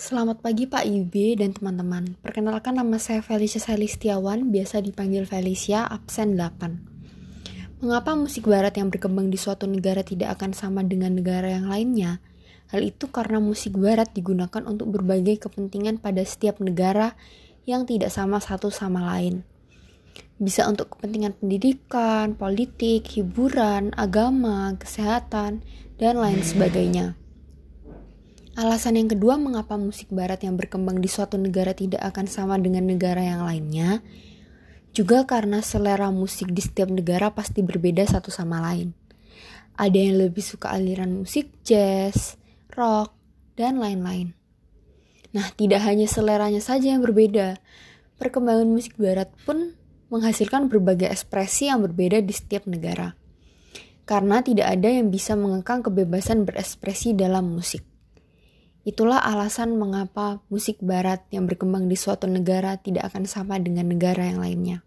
Selamat pagi Pak Ibe dan teman-teman. Perkenalkan nama saya Felicia Selistiawan, biasa dipanggil Felicia, absen 8. Mengapa musik barat yang berkembang di suatu negara tidak akan sama dengan negara yang lainnya? Hal itu karena musik barat digunakan untuk berbagai kepentingan pada setiap negara yang tidak sama satu sama lain. Bisa untuk kepentingan pendidikan, politik, hiburan, agama, kesehatan, dan lain sebagainya. Alasan yang kedua mengapa musik barat yang berkembang di suatu negara tidak akan sama dengan negara yang lainnya, juga karena selera musik di setiap negara pasti berbeda satu sama lain. Ada yang lebih suka aliran musik jazz, rock, dan lain-lain. Nah, tidak hanya seleranya saja yang berbeda, perkembangan musik barat pun menghasilkan berbagai ekspresi yang berbeda di setiap negara. Karena tidak ada yang bisa mengekang kebebasan berekspresi dalam musik. Itulah alasan mengapa musik barat yang berkembang di suatu negara tidak akan sama dengan negara yang lainnya.